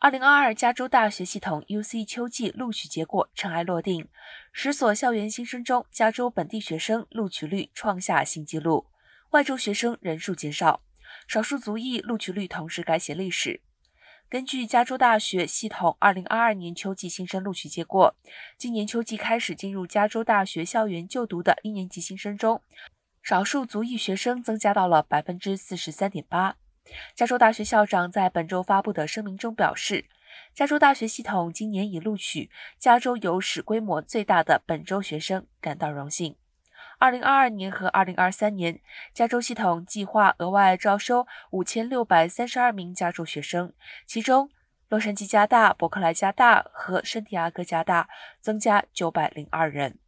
二零二二加州大学系统 UC 秋季录取结果尘埃落定，十所校园新生中，加州本地学生录取率创下新纪录，外州学生人数减少，少数族裔录取率同时改写历史。根据加州大学系统二零二二年秋季新生录取结果，今年秋季开始进入加州大学校园就读的一年级新生中，少数族裔学生增加到了百分之四十三点八。加州大学校长在本周发布的声明中表示，加州大学系统今年已录取加州有史规模最大的本州学生，感到荣幸。二零二二年和二零二三年，加州系统计划额外招收五千六百三十二名加州学生，其中洛杉矶加大、伯克莱加大和圣地亚哥加大增加九百零二人。